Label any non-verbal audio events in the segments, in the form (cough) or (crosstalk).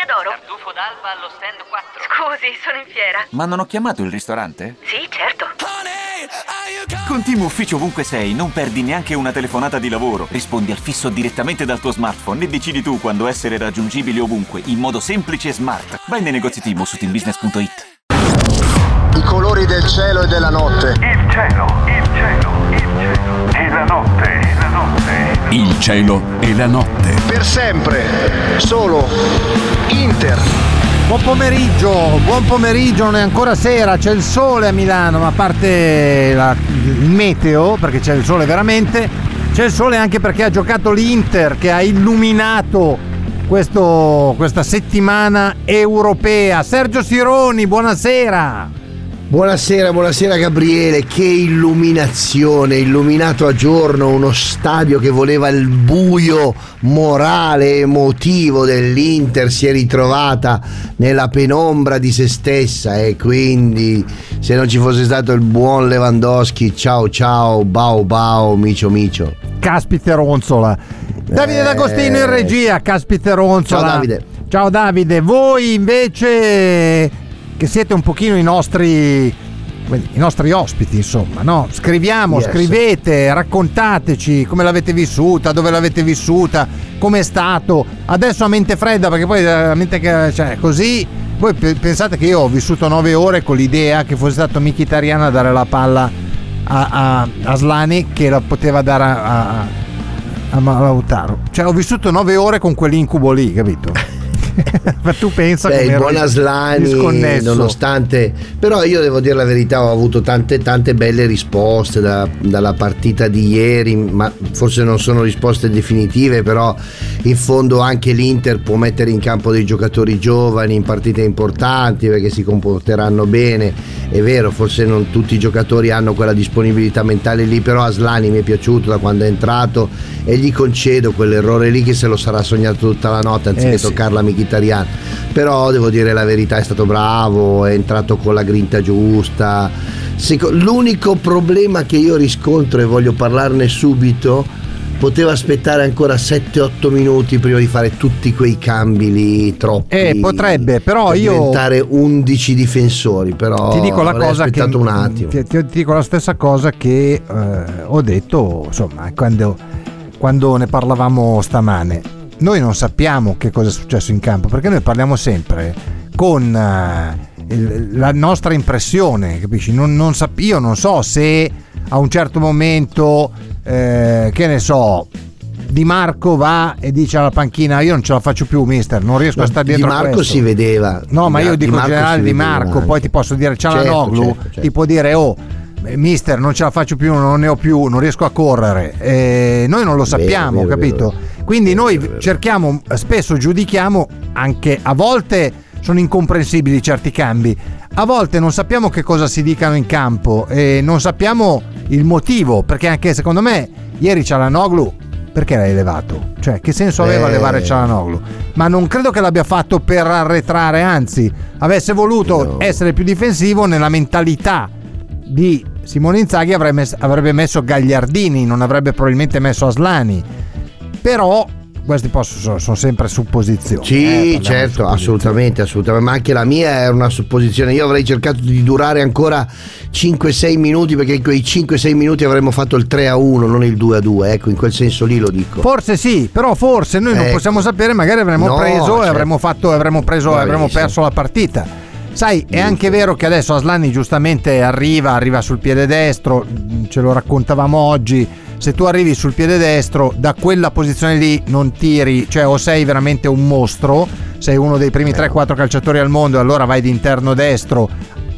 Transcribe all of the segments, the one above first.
Osteria d'Oro. Tartufo d'alba allo stand 4. Scusi, sono in fiera. Ma non ho chiamato il ristorante? Sì, certo. Con Team Ufficio ovunque sei, non perdi neanche una telefonata di lavoro. Rispondi al fisso direttamente dal tuo smartphone e decidi tu quando essere raggiungibile ovunque, in modo semplice e smart. Vai nei negozi Team su teambusiness.it. I colori del cielo e della notte. Il cielo, il cielo, la notte, la notte. Il cielo e la notte. Per sempre. Solo Inter. Buon pomeriggio, buon pomeriggio, non è ancora sera, c'è il sole a Milano, ma a parte la- il meteo, perché c'è il sole veramente, c'è il sole anche perché ha giocato l'Inter che ha illuminato questo- questa settimana europea. Sergio Sironi, buonasera. Buonasera, buonasera Gabriele, che illuminazione, illuminato a giorno uno stadio che voleva il buio morale, emotivo dell'Inter, si è ritrovata nella penombra di se stessa e quindi se non ci fosse stato il buon Lewandowski, ciao ciao, bau bau, micio micio. Caspite Ronzola. Davide Eh, D'Agostino in regia, caspite Ronzola. Ciao, Davide. Ciao Davide, voi invece che siete un pochino i nostri i nostri ospiti, insomma, no? Scriviamo, Yes. scrivete, raccontateci come l'avete vissuta, dove l'avete vissuta, com'è stato. Adesso a mente fredda, perché poi eh, a mente che cioè, così voi pe- pensate che io ho vissuto nove ore con l'idea che fosse stato Mkhitaryan a dare la palla a, a, a Slani che la poteva dare a, a, a Lautaro. Cioè ho vissuto nove ore con quell'incubo lì, capito? (laughs) (laughs) Ma tu pensa Beh, come il ero buon Aslani, disconnesso. nonostante, però io devo dire la verità, ho avuto tante tante belle risposte da- dalla partita di ieri, ma forse non sono risposte definitive, però in fondo anche l'Inter può mettere in campo dei giocatori giovani in partite importanti perché si comporteranno bene. È vero, forse non tutti i giocatori hanno quella disponibilità mentale lì, però Aslani mi è piaciuto da quando è entrato e gli concedo quell'errore lì che se lo sarà sognato tutta la notte anziché Eh sì. toccarla Mkhitaryan però devo dire la verità è stato bravo è entrato con la grinta giusta l'unico problema che io riscontro e voglio parlarne subito poteva aspettare ancora 7-8 minuti prima di fare tutti quei cambi lì troppi. Eh, potrebbe, però per io- diventare 11 difensori però ti dico la cosa che un attimo. ti, ti- ti dico la stessa cosa che eh, ho detto insomma quando, quando ne parlavamo stamane. Noi non sappiamo che cosa è successo in campo perché noi parliamo sempre con eh, la nostra impressione capisci non, non sap- io non so se a un certo momento eh, che ne so Di Marco va e dice alla panchina io non ce la faccio più mister non riesco a stare di dietro a Marco questo." si vedeva No, ma io Di dico in generale di Marco, anche. poi ti posso dire Certo, Cialanoglu, certo, certo. ti può dire oh, mister non ce la faccio più, non ne ho più, non riesco a correre. Eh, noi non lo sappiamo, vero, capito? vero. Quindi noi Vero, vero. cerchiamo, spesso giudichiamo, anche a volte sono incomprensibili certi cambi, a volte non sappiamo che cosa si dicano in campo e non sappiamo il motivo, perché anche secondo me ieri Cialanoglu perché l'hai levato? Cioè, che senso aveva Eh. levare Cialanoglu? Ma non credo che l'abbia fatto per arretrare, anzi, avesse voluto No. essere più difensivo nella mentalità di Simone Inzaghi avrebbe messo, avrebbe messo Gagliardini, non avrebbe probabilmente messo Aslani. Però questi possono, sono, sono sempre supposizioni. Sì, eh, certo, supposizioni. assolutamente, assolutamente, ma anche la mia è una supposizione. Io avrei cercato di durare ancora 5-6 minuti perché in quei 5-6 minuti avremmo fatto il 3 a 1, non il 2 a 2, ecco, in quel senso lì lo dico. Forse sì, però forse noi non Ecco. possiamo sapere, magari avremmo No, preso e certo. avremmo fatto, avremmo preso, avremmo perso la partita. Sai, è anche vero che adesso Aslani giustamente arriva, arriva sul piede destro, ce lo raccontavamo oggi. Se tu arrivi sul piede destro, da quella posizione lì non tiri, cioè o sei veramente un mostro, sei uno dei primi 3-4 calciatori al mondo e allora vai di interno destro,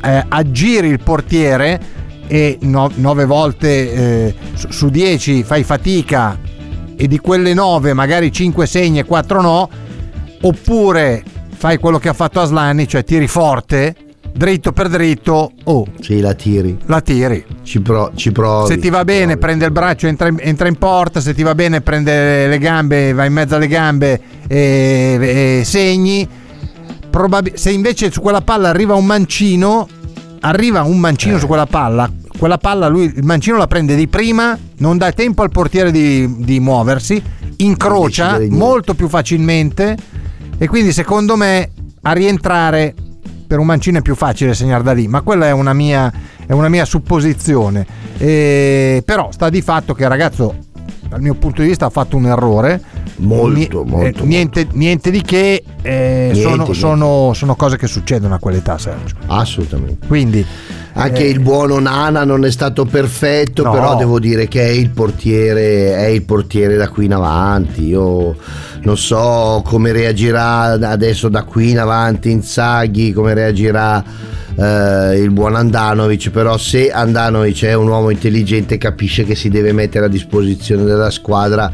eh, aggiri il portiere e 9 volte eh, su- su 10 fai fatica e di quelle 9 magari 5 segni e 4 no, oppure fai quello che ha fatto Aslani, cioè tiri forte, dritto per dritto, oh, Sì, la tiri, la tiri. ci, pro- ci provi. Se ti va bene provi. prende il braccio, entra in, entra in porta, se ti va bene prende le gambe, va in mezzo alle gambe e, e segni. Probabil- se invece su quella palla arriva un mancino, arriva un mancino Eh. su quella palla, quella palla lui il mancino la prende di prima, non dà tempo al portiere di, di muoversi, incrocia molto più facilmente E quindi secondo me a rientrare per un mancino è più facile segnare da lì, ma quella è una mia, è una mia supposizione. E, però sta di fatto che il ragazzo, dal mio punto di vista, ha fatto un errore. Molto, Ni- molto, eh, niente, niente di che, eh, Niente, sono, niente. sono- sono cose che succedono a quell'età, Sergio. Assolutamente. Quindi Anche eh, il buono Nana non è stato perfetto, No. però devo dire che è il portiere, è il portiere da qui in avanti. Io non so come reagirà adesso da qui in avanti Inzaghi, come reagirà eh, il buon Andanovic, però se Andanovic è un uomo intelligente capisce che si deve mettere a disposizione della squadra,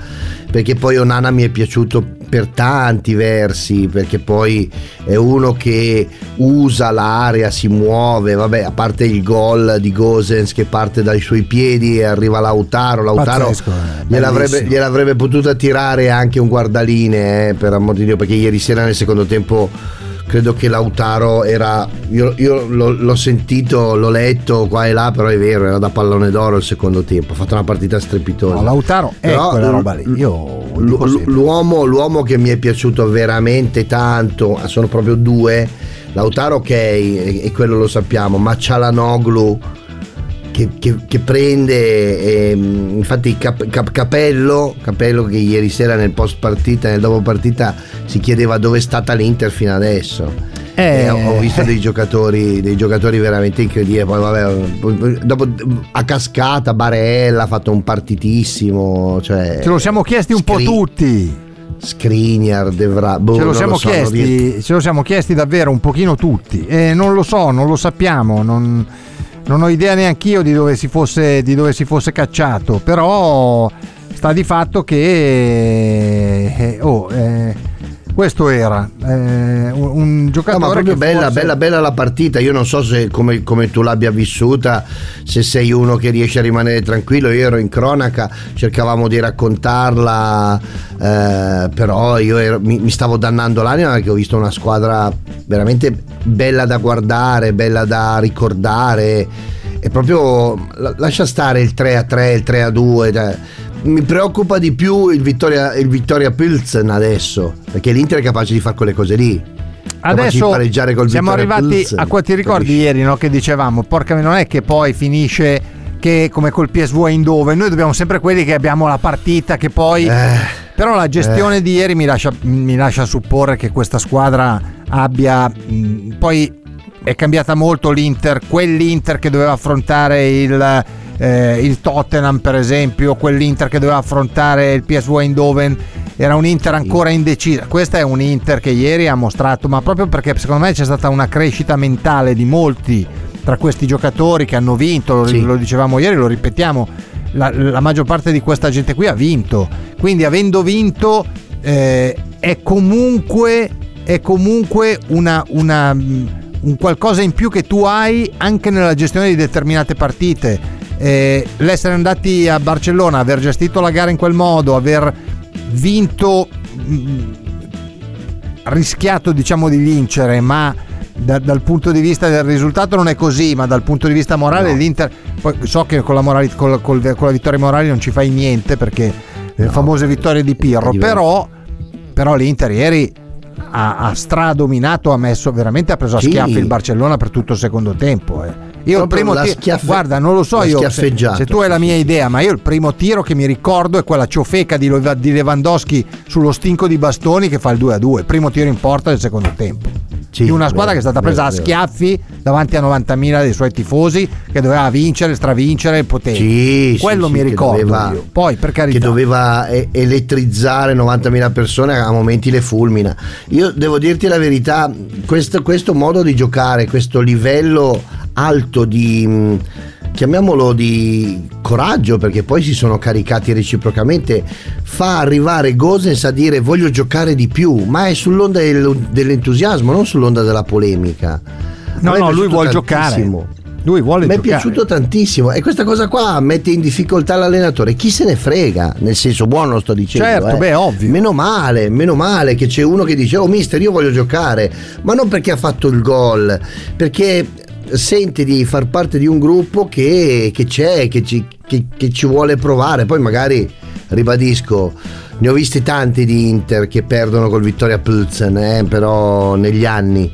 perché poi Onana mi è piaciuto per tanti versi, perché poi è uno che usa l'area, si muove, vabbè, a parte il gol di Gosens che parte dai suoi piedi e arriva Lautaro, Lautaro Pazzesco, eh, gliel'avrebbe, gliel'avrebbe potuta tirare anche un guardaline, eh, per amor di Dio, perché ieri sera nel secondo tempo credo che Lautaro era io, io l'ho, l'ho sentito, l'ho letto qua e là, però è vero, era da pallone d'oro il secondo tempo, ha fatto una partita strepitosa. no, Lautaro è Però quella roba lì. Io l- l- l'uomo, l'uomo che mi è piaciuto veramente tanto, sono proprio due. Lautaro ok, e, e quello lo sappiamo, ma Cialanoglu che, che- che prende, ehm, infatti Cap- Cap- Capello, Capello che ieri sera nel post partita, nel dopo partita si chiedeva dove è stata l'Inter fino adesso. Eh. E ho, visto dei giocatori, dei giocatori veramente incredibili. Poi, vabbè, dopo a cascata, Barella ha fatto un partitissimo. Cioè, Ce lo siamo chiesti un po' Scri- tutti. Skriniar, Devra, boh, Ce lo, siamo so, non riesco- chiesti, ce lo siamo chiesti davvero un pochino tutti. E non lo so, non lo sappiamo. Non, non ho idea neanche io di dove si fosse, dove si fosse cacciato. Però sta di fatto che. eh, oh, eh, questo era eh, un, un No, giocatore. ma proprio bella, forse- bella, bella la partita. Io non so se come, come tu l'abbia vissuta, se sei uno che riesce a rimanere tranquillo. Io ero in cronaca, cercavamo di raccontarla, eh, però io ero- mi, mi stavo dannando l'anima perché ho visto una squadra veramente bella da guardare, bella da ricordare. E proprio la- lascia stare il 3 a 3, il 3 a 2. Mi preoccupa di più il Vittoria, il Vittoria Pilsen adesso, perché l'Inter è capace di fare quelle cose lì. Adesso pareggiare col siamo arrivati Pilsen, a qua ti ricordi capisci? ieri no, che dicevamo porca non è che poi finisce che come col PSV Eindhoven noi dobbiamo sempre quelli che abbiamo la partita che poi Eh, però la gestione di ieri mi lascia, mi lascia supporre che questa squadra abbia mh, poi è cambiata molto l'Inter quell'Inter che doveva affrontare il, eh, il Tottenham per esempio quell'Inter che doveva affrontare il PSV Eindhoven era un Inter ancora indecisa questa è un Inter che ieri ha mostrato ma proprio perché secondo me c'è stata una crescita mentale di molti tra questi giocatori che hanno vinto. Lo, Sì. lo dicevamo ieri lo ripetiamo la, la maggior parte di questa gente qui ha vinto. Quindi avendo vinto eh, è comunque è comunque una, una, mh, un qualcosa in più che tu hai anche nella gestione di determinate partite Eh, l'essere andati a Barcellona aver gestito la gara in quel modo aver vinto mh, rischiato diciamo di vincere ma da- dal punto di vista del risultato non è così ma dal punto di vista morale No. l'Inter poi so che con la, morali- col- col- con la vittoria morale non ci fai niente perché le No, famose vittorie di Pirro però, però l'Inter ieri ha, ha stradominato ha messo veramente ha preso a Sì. schiaffi il Barcellona per tutto il secondo tempo eh. Io il primo tiro schiaffe- guarda non lo so io se, se tu hai la sì, mia sì, idea ma io il primo tiro che mi ricordo è quella ciofeca di, di Lewandowski sullo stinco di bastoni che fa il 2 a 2 primo tiro in porta del secondo tempo Sì, di una squadra vero, che è stata vero, presa a vero. schiaffi davanti a 90.000 dei suoi tifosi che doveva vincere, stravincere il potere. Sì, sì, Quello sì, mi che ricordo doveva-. Poi per carità che doveva elettrizzare 90.000 persone a momenti le fulmina io devo dirti la verità questo, questo modo di giocare questo livello alto di mh, chiamiamolo di coraggio perché poi si sono caricati reciprocamente fa arrivare Gosens a dire voglio giocare di più ma è sull'onda del- dell'entusiasmo non sull'onda della polemica No, no, lui vuole giocare. tantissimo. Lui vuole Mi è giocare. piaciuto tantissimo e questa cosa qua mette in difficoltà l'allenatore. Chi se ne frega? Nel senso buono sto dicendo. Certo, eh. beh, ovvio. Meno male, meno male che c'è uno che dice "Oh mister, io voglio giocare", ma non perché ha fatto il gol, perché sente di far parte di un gruppo che, che c'è, che ci, che- che ci vuole provare. Poi magari, ribadisco, ne ho visti tanti di Inter che perdono col Vittoria Plzen, eh, però negli anni.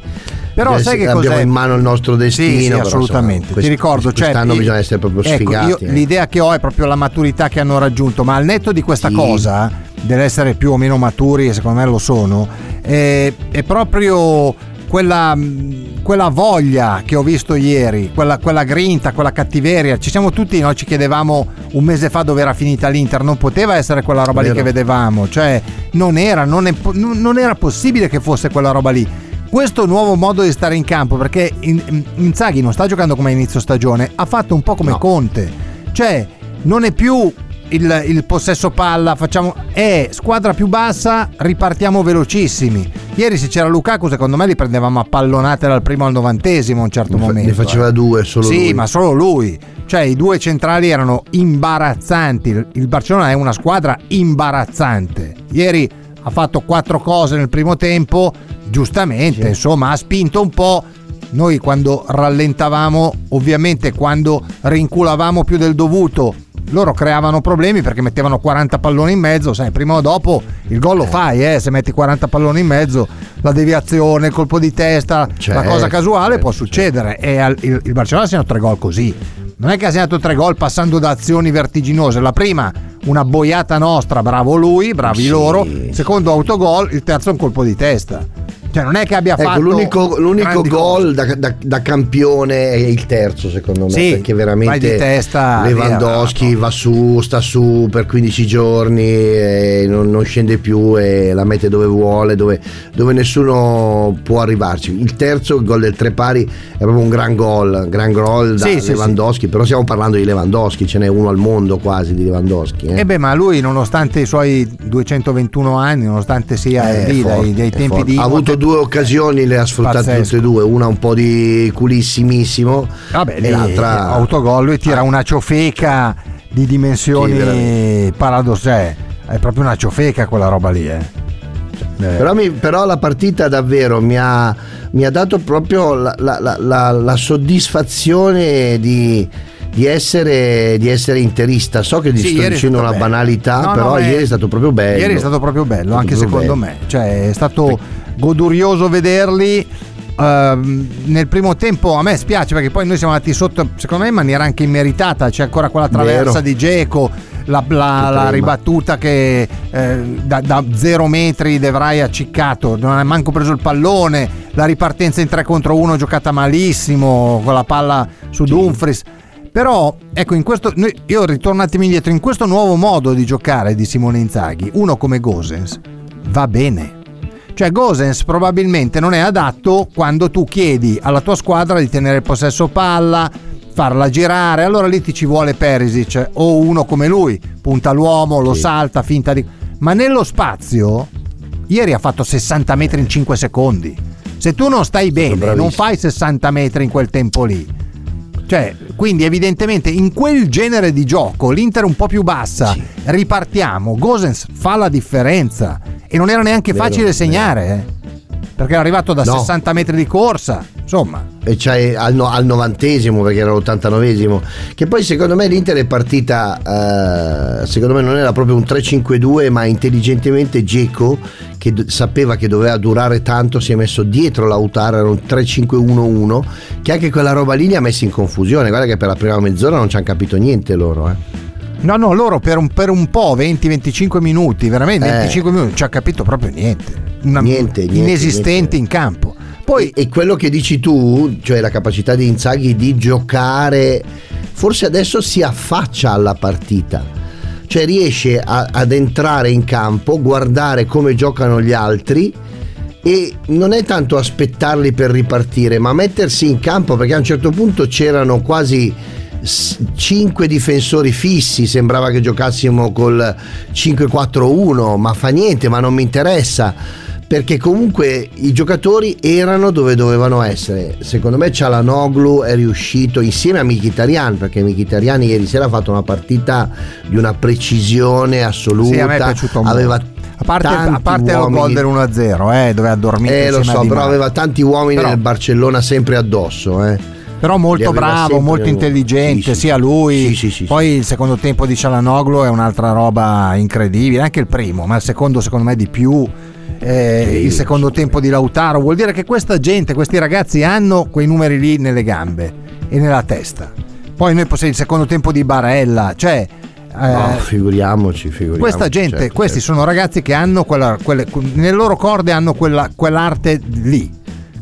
Però Adesso sai che abbiamo cos'è? in mano il nostro destino. Sì, sì, però, assolutamente. insomma, quest- Ti ricordo, cioè, quest'anno io- bisogna essere proprio ecco, sfigati. io- eh. l'idea che ho è proprio la maturità che hanno raggiunto, ma al netto di questa Sì. cosa, dell'essere più o meno maturi, e secondo me lo sono, eh, è proprio quella, mh, quella voglia che ho visto ieri, quella, quella grinta, quella cattiveria. Ci siamo tutti, noi ci chiedevamo un mese fa dove era finita l'Inter, non poteva essere quella roba lì Vero. che vedevamo, cioè non era, non, è non- era possibile che fosse quella roba lì. Questo nuovo modo di stare in campo, perché In- In- Inzaghi non sta giocando come a inizio stagione, ha fatto un po' come No. Conte, cioè non è più il, il possesso palla, facciamo, è squadra più bassa, ripartiamo velocissimi. Ieri se c'era Lukaku secondo me li prendevamo a pallonate dal primo al novantesimo a un certo Ne fa- momento. ne faceva eh. due, solo Sì, lui. ma solo lui. Cioè i due centrali erano imbarazzanti. Il- Il Barcellona è una squadra imbarazzante. Ieri ha fatto quattro cose nel primo tempo, giustamente, insomma, ha spinto un po'. Noi quando rallentavamo, ovviamente quando rinculavamo più del dovuto, loro creavano problemi perché mettevano 40 palloni in mezzo, sai, prima o dopo il gol lo fai, eh, se metti 40 palloni in mezzo, la deviazione, il colpo di testa, la Certo, cosa casuale certo, può succedere e al- il, il Barcellona ha segnato tre gol così. Non è che ha segnato tre gol passando da azioni vertiginose. La prima, una boiata nostra, bravo lui, bravi Sì. loro. Secondo autogol, il terzo un colpo di testa. Cioè, non è che abbia Ecco, fatto. l'unico, l'unico gol da, da- da campione è il terzo, secondo me. Sì, perché veramente di testa, Lewandowski via, va su, sta su per 15 giorni, non, non scende più e la mette dove vuole, dove, dove nessuno può arrivarci. Il terzo, il gol del tre pari, è proprio un gran gol, gran gol da Sì, sì, Lewandowski. Però stiamo parlando di Lewandowski, ce n'è uno al mondo quasi di Lewandowski. eh. E beh, ma lui, nonostante i suoi 221 anni, nonostante sia È lì forte, dai, dai tempi forte. di. ha avuto due occasioni, le ha sfruttate Pazzesco. tutte e due, una un po' di culissimissimo Vabbè, e l'altra autogol, lui tira una ciofeca di Sì, dimensioni veramente. paradossali. È proprio una ciofeca quella roba lì, eh. Cioè, eh. Però, mi- però la partita davvero mi ha, mi ha dato proprio la- la- la- la soddisfazione di, di essere, di essere interista. So che ti Sì, sto dicendo una bello. banalità, No, no, però ma ieri è stato proprio bello. Ieri è stato proprio bello, Stato anche proprio secondo bello. me. Cioè, è stato godurioso vederli. ehm, nel primo tempo a me spiace perché poi noi siamo andati sotto, secondo me in maniera anche immeritata. C'è ancora quella traversa Vero. di Geco, la, la- la ribattuta che eh, da, da zero metri De Vrij ha ciccato, non ha manco preso il pallone. La ripartenza in 3 contro 1 giocata malissimo con la palla su Dumfries. Però, ecco, in questo, noi- io attimo indietro, in questo nuovo modo di giocare di Simone Inzaghi, uno come Gosens va bene. Cioè Gosens probabilmente non è adatto quando tu chiedi alla tua squadra di tenere il possesso palla, farla girare, allora lì ti ci vuole Perisic o uno come lui, punta l'uomo, lo Sì. salta, finta di... Ma nello spazio, ieri ha fatto 60 metri in 5 secondi. Se tu non stai bene, non fai 60 metri in quel tempo lì. Cioè, quindi evidentemente in quel genere di gioco l'Inter è un po' più bassa, Sì. ripartiamo, Gosens fa la differenza e non era neanche Vero, facile segnare, eh. Perché era arrivato da No. 60 metri di corsa, insomma. e c'hai al, no- al novantesimo perché era l'89esimo che poi secondo me l'Inter è partita eh, secondo me non era proprio un 3-5-2 ma intelligentemente Geco che d- sapeva che doveva durare tanto si è messo dietro Lautaro era un 3-5-1-1 che anche quella roba lì li ha messi in confusione guarda che per la prima mezz'ora non ci hanno capito niente loro eh. No, no, loro per un, per un po', 20-25 minuti, veramente Eh. 25 minuti, non ci ha capito proprio niente. Una- Niente, niente, inesistente niente. in campo. Poi e, e quello che dici tu, cioè la capacità di Inzaghi di giocare, forse adesso si affaccia alla partita. Cioè riesce a- ad entrare in campo, guardare come giocano gli altri e non è tanto aspettarli per ripartire, ma mettersi in campo perché a un certo punto c'erano quasi cinque difensori fissi, sembrava che giocassimo col 5-4-1, ma fa niente, ma non mi interessa perché comunque i giocatori erano dove dovevano essere. Secondo me Cialanoglu è riuscito insieme a Mkhitaryan, perché Mkhitaryan ieri sera ha fatto una partita di una precisione assoluta. sì. Aveva a parte, a parte lo gol dell'1-0, eh, dove ha dormito eh, lo so, però Maria. aveva tanti uomini Però- nel Barcellona sempre addosso, eh. Però molto bravo, molto intelligente, sì, sì, sia lui. sì, poi il secondo tempo di Cialanoglu è un'altra roba incredibile, anche il primo, ma il secondo secondo me di più. Eh, il secondo tempo di Lautaro vuol dire che questa gente, questi ragazzi hanno quei numeri lì nelle gambe e nella testa. Poi noi possiamo il secondo tempo di Barella, cioè eh, No, figuriamoci, figuriamoci. questa gente, certo, questi certo. sono ragazzi che hanno quella, quelle, nelle loro corde hanno quella, quell'arte lì.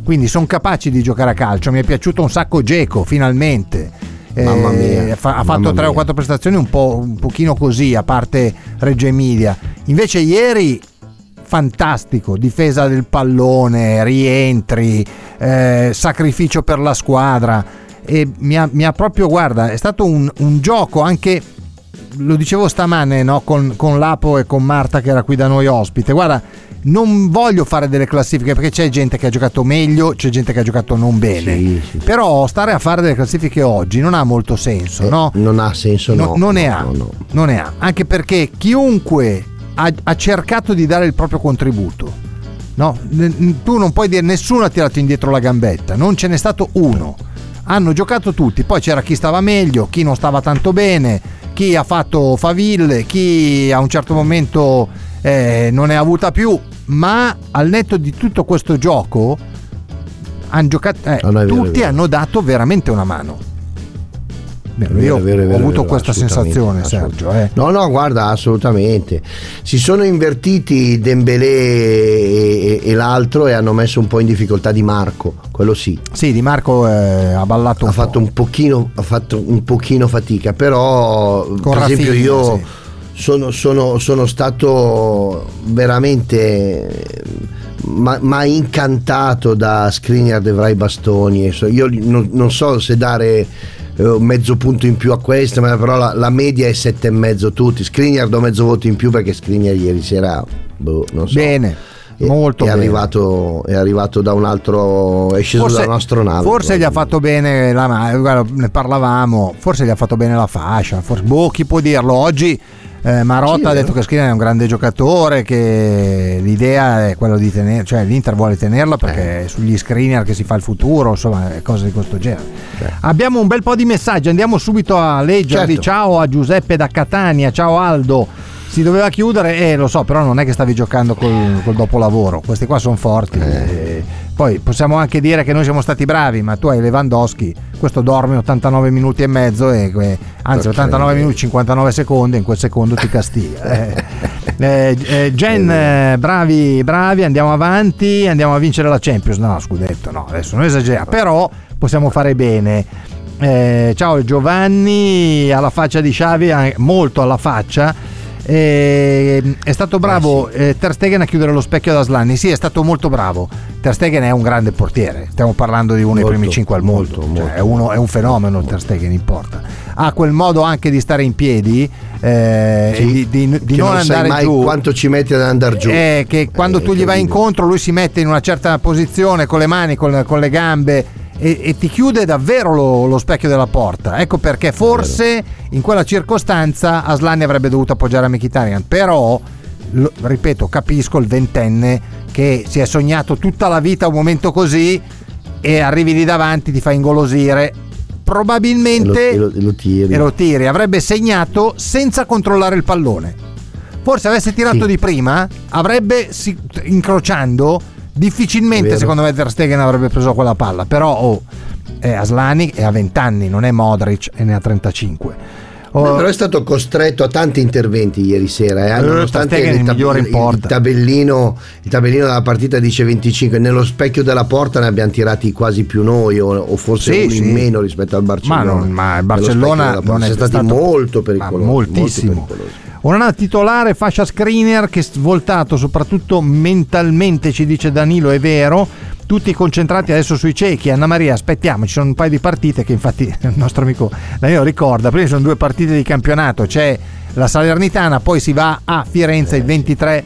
Quindi sono capaci di giocare a calcio. Mi è piaciuto un sacco Geco, finalmente. Mamma mia, fa- ha fatto tre o quattro prestazioni un, po', un pochino così, a parte Reggio Emilia. Invece ieri fantastico, difesa del pallone, rientri, eh, sacrificio per la squadra. E mi ha, mi ha proprio, guarda, è stato un, un gioco anche lo dicevo stamane no, con, con Lapo e con Marta che era qui da noi ospite. Guarda, non voglio fare delle classifiche perché c'è gente che ha giocato meglio, c'è gente che ha giocato non bene. Sì, sì. Però stare a fare delle classifiche oggi non ha molto senso, Eh, no? Non ha senso, no. No, non ne no, ha, no, no. non ne ha, anche perché chiunque ha, ha cercato di dare il proprio contributo. No? Tu non puoi dire nessuno ha tirato indietro la gambetta, non ce n'è stato uno. Hanno giocato tutti, poi c'era chi stava meglio, chi non stava tanto bene, chi ha fatto faville, chi a un certo momento eh, non ha avuta più, ma al netto di tutto questo gioco han giocato, eh, No, no, è vero, tutti è vero. hanno dato veramente una mano. Vero, io vero, è ho vero, avuto vero, questa sensazione. Sergio. eh. No, no, guarda, assolutamente. Si sono invertiti Dembélé e, e- e l'altro e hanno messo un po' in difficoltà Di Marco, quello sì. Sì, Di Marco eh, ha ballato un Ha fatto po'. un pochino, ha fatto un pochino fatica, però per Rafinha, esempio io sì. sono, sono- sono stato veramente ma, ma incantato da Skriniar De Vrij Bastoni. Io non, non so se dare un mezzo punto in più a questo, ma però la, la media è sette e mezzo tutti. Skriniar do mezzo voto in più perché Skriniar ieri sera, boh, non so. Bene, molto è bene. Arrivato, è arrivato da un altro, è sceso da un'astronave. forse gli ha fatto bene la guarda, ne parlavamo, forse gli ha fatto bene la fascia, forse, boh, chi può dirlo? Oggi eh, Marotta Sì, ha è detto che Skriniar è un grande giocatore, che l'idea è quella di tenere, cioè l'Inter vuole tenerlo perché Eh. è sugli Skriniar che si fa il futuro, insomma, cose di questo genere. Abbiamo un bel po' di messaggi, andiamo subito a leggerli. Certo. Ciao a Giuseppe da Catania, ciao Aldo. Si doveva chiudere, eh lo so, però non è che stavi giocando col, col dopolavoro, questi qua sono forti. Eh, Poi possiamo anche dire che noi siamo stati bravi, ma tu hai Lewandowski, questo dorme 89 minuti e mezzo, e, eh, anzi Ok. 89 minuti 59 secondi, in quel secondo ti castiga. eh. (laughs) Eh, eh, Gen, eh, bravi, bravi, andiamo avanti, andiamo a vincere la Champions. No, scudetto, no, adesso non esageriamo, però possiamo fare bene. Eh, ciao Giovanni, alla faccia di Xavi, eh, molto alla faccia. Eh, è stato bravo eh, Ter Stegen a chiudere lo specchio da Slanni. Sì, è stato molto bravo. Ter Stegen è un grande portiere. Stiamo parlando di uno dei Molto, primi cinque al mondo. molto, Cioè, molto. è, uno- è un fenomeno Ter Stegen in porta. Ha quel modo anche di stare in piedi eh, Sì, di, di- di non, non sai andare mai giù. quanto ci metti ad andare giù. Eh, che quando Eh, tu gli vai incontro, lui si mette in una certa posizione con le mani, con, con le gambe e, e ti chiude davvero lo, lo specchio della porta. Ecco perché forse in quella circostanza Aslani avrebbe dovuto appoggiare a Mkhitaryan. Però, lo- ripeto, capisco il ventenne che si è sognato tutta la vita un momento così e arrivi lì davanti, ti fa ingolosire. Probabilmente E lo- e lo- e lo tiri. e lo tiri. Avrebbe segnato senza controllare il pallone. Forse avesse tirato Sì. di prima, avrebbe incrociando difficilmente secondo me Ter Stegen avrebbe preso quella palla, però oh, è Aslani è a 20 anni, non è Modric e ne ha 35. Oh, No, però è stato costretto a tanti interventi ieri sera, eh, Eh, nonostante è il tab- il porta. tabellino, il tabellino della partita dice 25, nello specchio della porta ne abbiamo tirati quasi più noi o, o forse Sì, sì. in meno rispetto al Barcellona. ma, non- ma il Barcellona non è Siamo stati stato molto ma pericolosi, moltissimo. molto pericolosi. Una titolare fascia screener che svoltato soprattutto mentalmente ci dice Danilo è vero. Tutti concentrati adesso sui ciechi. Anna Maria aspettiamo ci sono un paio di partite che infatti (laughs) il nostro amico Danilo ricorda. Prima ci sono due partite di campionato. C'è la Salernitana poi si va a Firenze il 23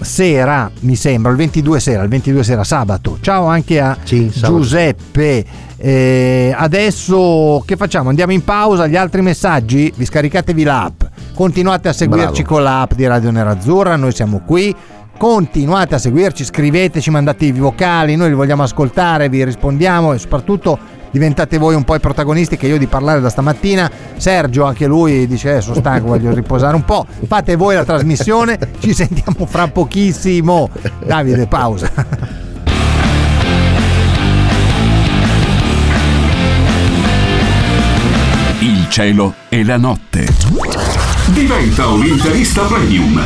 sera mi sembra il 22 sera il 22 sera sabato. Ciao anche a Sì. Giuseppe. Eh, adesso che facciamo? Andiamo in pausa gli altri messaggi? Vi scaricatevi l'app continuate a seguirci Bravo. con l'app di Radio Nerazzurra noi siamo qui continuate a seguirci scriveteci mandate i vocali noi li vogliamo ascoltare vi rispondiamo e soprattutto diventate voi un po' i protagonisti che io di parlare da stamattina. Sergio, anche lui dice: eh, sono stanco, voglio riposare un po'. Fate voi la trasmissione, (laughs) ci sentiamo fra pochissimo. Davide, pausa. Il cielo e la notte. Diventa un interista premium.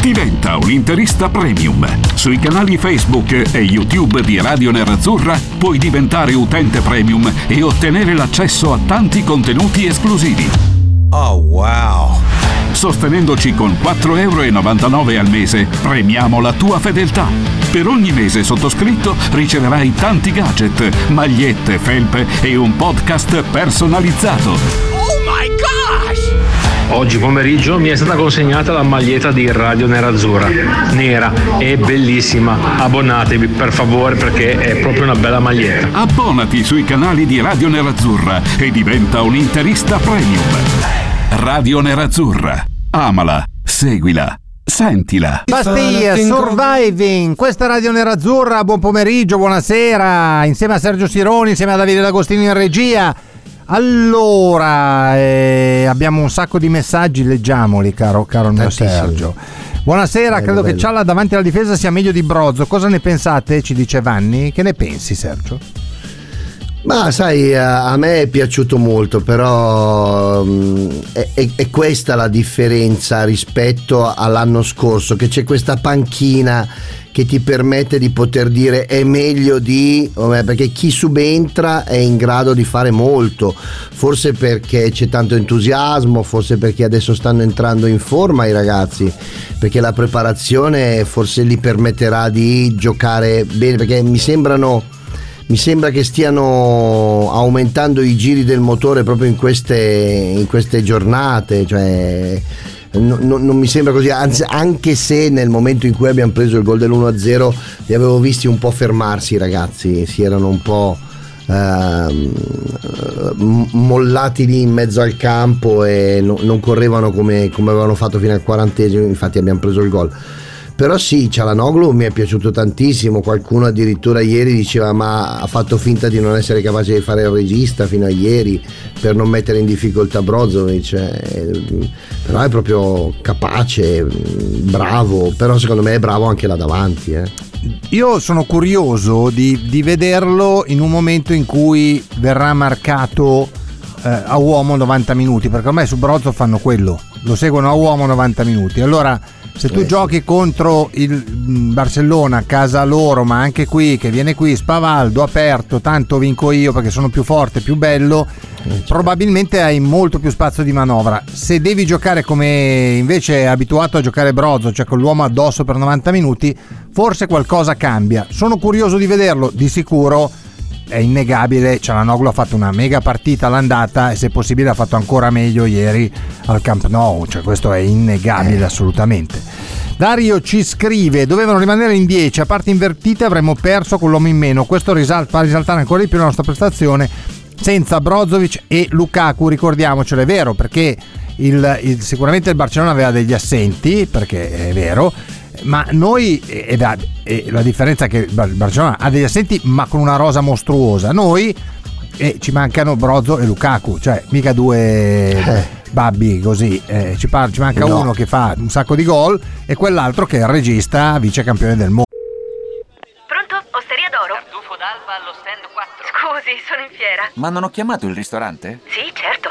Diventa un interista premium. Sui canali Facebook e YouTube di Radio Nerazzurra puoi diventare utente premium e ottenere l'accesso a tanti contenuti esclusivi. Oh wow! Sostenendoci con 4,99 euro al mese, premiamo la tua fedeltà. Per ogni mese sottoscritto riceverai tanti gadget, magliette, felpe e un podcast personalizzato. Oh my gosh! Oggi pomeriggio mi è stata consegnata la maglietta di Radio Nerazzurra, nera e bellissima. Abbonatevi per favore perché è proprio una bella maglietta. Abbonati sui canali di Radio Nerazzurra e diventa un interista premium. Radio Nerazzurra. Amala, seguila, sentila. Bastia, Surviving, questa è Radio Nerazzurra, buon pomeriggio, buonasera, insieme a Sergio Sironi, insieme a Davide D'Agostino in regia. Allora, eh, abbiamo un sacco di messaggi, leggiamoli caro, caro mio. Sergio. Buonasera, Bello, credo che bello. Cialla davanti alla difesa sia meglio di Brozzo. Cosa ne pensate? Ci dice Vanni. Che ne pensi Sergio? Ma sai, a me è piaciuto molto, però mm, è, è- è questa la differenza rispetto all'anno scorso, che c'è questa panchina che ti permette di poter dire è meglio di, perché chi subentra è in grado di fare molto, forse perché c'è tanto entusiasmo, forse perché adesso stanno entrando in forma i ragazzi, perché la preparazione forse gli permetterà di giocare bene, perché mi sembrano mi sembra che stiano aumentando i giri del motore proprio in queste, in queste giornate, cioè no- no- non mi sembra così, anzi anche se nel momento in cui abbiamo preso il gol dell'1-0 li avevo visti un po' fermarsi i ragazzi, si erano un po' m- mollati lì in mezzo al campo e no- non correvano come, come avevano fatto fino al quarantesimo, infatti abbiamo preso il gol. Però sì, Cialanoglu mi è piaciuto tantissimo, qualcuno addirittura ieri diceva ma ha fatto finta di non essere capace di fare il regista fino a ieri per non mettere in difficoltà Brozovic, eh, però è proprio capace, bravo, però secondo me è bravo anche là davanti. eh. Io sono curioso di, di vederlo in un momento in cui verrà marcato eh, a uomo 90 minuti, perché ormai su Brozzo fanno quello, lo seguono a uomo 90 minuti. Allora, se tu Eh, sì. giochi contro il mm, Barcellona a casa loro, ma anche qui, che viene qui, spavaldo, aperto, tanto vinco io perché sono più forte, più bello, probabilmente hai molto più spazio di manovra. Se devi giocare come invece è abituato a giocare Brozzo, cioè con l'uomo addosso per 90 minuti, forse qualcosa cambia. Sono curioso di vederlo, di sicuro è innegabile, Cialanoglu ha fatto una mega partita all'andata e se possibile ha fatto ancora meglio ieri al Camp Nou, cioè questo è innegabile assolutamente. Dario ci scrive, dovevano rimanere in 10, a parte invertite avremmo perso con l'uomo in meno, questo risal- fa risaltare ancora di più la nostra prestazione senza Brozovic e Lukaku, ricordiamocelo, è vero perché il- il- sicuramente il Barcellona aveva degli assenti, perché è vero, ma noi, e la, e la differenza è che il Bar- il Barcellona ha degli assenti ma con una rosa mostruosa, noi eh, ci mancano Brozzo e Lukaku, cioè mica due Eh. babbi così, eh, ci, par- ci manca No. uno che fa un sacco di gol e quell'altro che è il regista vice campione del mondo. Pronto? Osteria d'oro? Tartufo d'alba allo stand 4. Scusi, sono in fiera. Ma non ho chiamato il ristorante? Sì, certo.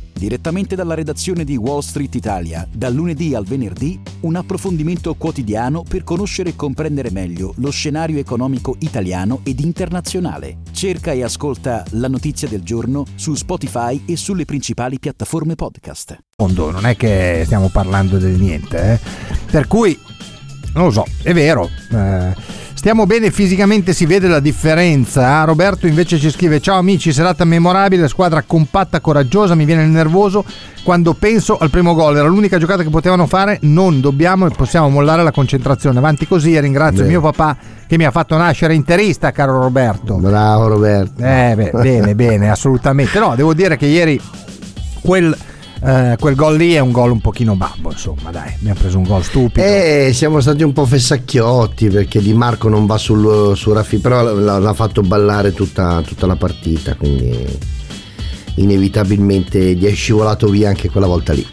Direttamente dalla redazione di Wall Street Italia, dal lunedì al venerdì, un approfondimento quotidiano per conoscere e comprendere meglio lo scenario economico italiano ed internazionale. Cerca e ascolta La Notizia del Giorno su Spotify e sulle principali piattaforme podcast. non è che stiamo parlando di niente. eh. Per cui, non lo so, è vero. eh, Stiamo bene fisicamente, si vede la differenza. Roberto invece ci scrive: Ciao amici, serata memorabile, squadra compatta, coraggiosa. Mi viene il nervoso quando penso al primo gol. Era l'unica giocata che potevano fare. Non dobbiamo e possiamo mollare la concentrazione. Avanti così. E ringrazio Bene. mio papà che mi ha fatto nascere interista, caro Roberto. Bravo Roberto. Eh, beh, bene, bene, assolutamente. No, devo dire che ieri quel, eh, quel gol lì è un gol un pochino babbo, insomma, dai, abbiamo preso un gol stupido. Eh, siamo stati un po' fessacchiotti perché Di Marco non va sul, su Raffi, però l'ha, l'ha fatto ballare tutta, tutta la partita, quindi inevitabilmente gli è scivolato via anche quella volta lì.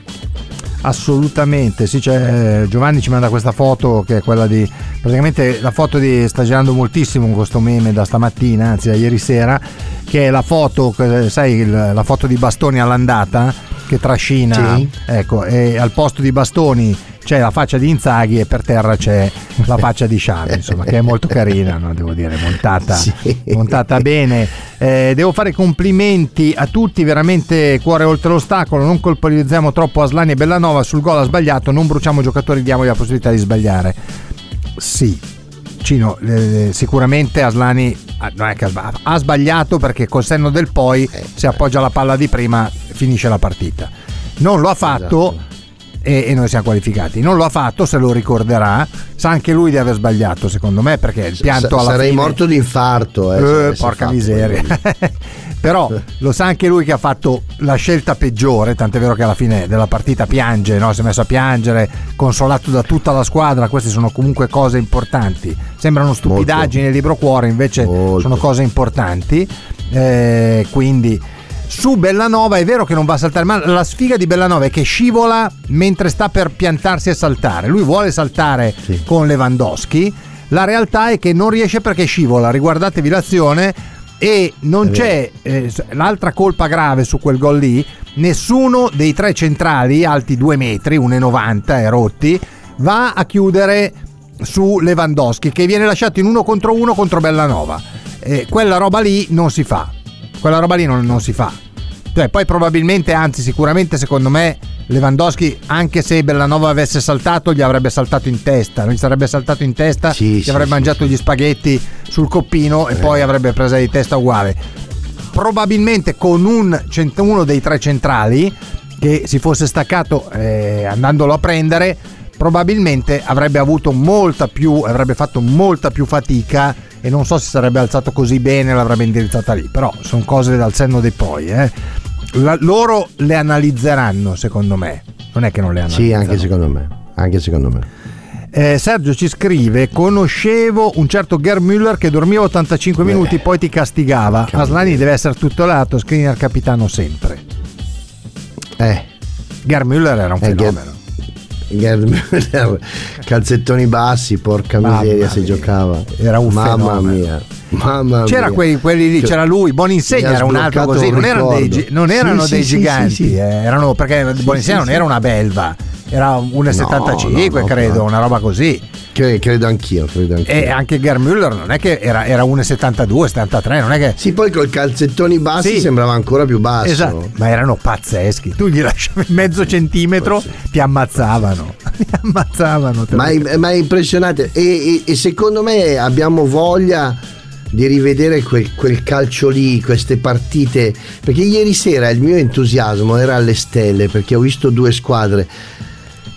Assolutamente, sì, eh, Giovanni ci manda questa foto che è quella di praticamente la foto di sta girando moltissimo con questo meme da stamattina, anzi da ieri sera, che è la foto, eh, sai, la foto di Bastoni all'andata che trascina, Sì. ecco, e al posto di Bastoni c'è la faccia di Inzaghi e per terra c'è la (laughs) faccia di Xavi, insomma, che è molto carina, no? devo dire, montata, Sì. montata bene. Eh, devo fare complimenti a tutti, veramente cuore oltre l'ostacolo, non colpevolizziamo troppo Aslani e Bellanova sul gol ha sbagliato, non bruciamo giocatori, diamogli la possibilità di sbagliare. Sì, Cino, eh, sicuramente Aslani ah, non è che ha sba- ha sbagliato perché col senno del poi se appoggia la palla di prima finisce la partita. Non lo ha fatto Esatto. E, e noi siamo qualificati. Non lo ha fatto, se lo ricorderà. Sa anche lui di aver sbagliato, secondo me, perché il pianto Sa- alla sarei fine... morto di infarto. Eh, Eh, porca miseria. (laughs) Però lo sa anche lui che ha fatto la scelta peggiore, tant'è vero che alla fine della partita piange, no? si è messo a piangere, consolato da tutta la squadra, queste sono comunque cose importanti. Sembrano stupidaggini nel libro cuore, invece Molto. sono cose importanti. Eh, quindi su Bellanova è vero che non va a saltare, ma la sfiga di Bellanova è che scivola mentre sta per piantarsi e saltare. Lui vuole saltare Sì. con Lewandowski. La realtà è che non riesce perché scivola. Riguardatevi l'azione e non c'è eh, l'altra colpa grave su quel gol lì. Nessuno dei tre centrali alti 2 metri, 1,90 e rotti, va a chiudere su Lewandowski che viene lasciato in uno contro uno contro Bellanova. Eh, quella roba lì non si fa. Quella roba lì non, non si fa. Cioè, poi probabilmente, anzi sicuramente secondo me Lewandowski, anche se Bellanova avesse saltato, gli avrebbe saltato in testa, non gli sarebbe saltato in testa, Sì, gli sì, avrebbe sì, mangiato gli spaghetti sul coppino e poi avrebbe presa di testa uguale. Probabilmente con un uno dei tre centrali che si fosse staccato eh, andandolo a prendere, probabilmente avrebbe avuto molta più, avrebbe fatto molta più fatica e non so se sarebbe alzato così bene, l'avrebbe indirizzata lì, però sono cose dal senno dei poi. eh. La- loro le analizzeranno, secondo me. Non è che non le analizzano. Sì, anche secondo me. Anche secondo me. Eh, Sergio ci scrive: Conoscevo un certo Gerd Müller che dormiva 85 minuti, poi ti castigava. Aslani deve essere tutelato, screener capitano sempre. Eh, Gerd Müller era un Eh, fenomeno. (laughs) Calzettoni bassi, porca Mamma miseria se mia. giocava. Era un Mamma fenomeno. mia. Mamma C'era mia. quei, quelli lì, Cioè, c'era lui, Boninsegna era un altro così, un non erano dei, non erano Sì, dei sì, giganti, sì, eh, erano, perché Boninsegna non era una belva, era 1,75 No, credo, una roba così. Cre- credo anch'io, credo anch'io. E anche Gerd Müller non è che era, era 1,72, 73, non è che... Sì, poi col calzettoni bassi Sì. sembrava ancora più basso. Esatto, ma erano pazzeschi. Tu gli lasciavi mezzo centimetro, ti ammazzavano. (laughs) Ti ammazzavano. Ma è, ma è impressionante. E, e- e secondo me abbiamo voglia di rivedere quel, quel calcio lì, queste partite. Perché ieri sera il mio entusiasmo era alle stelle perché ho visto due squadre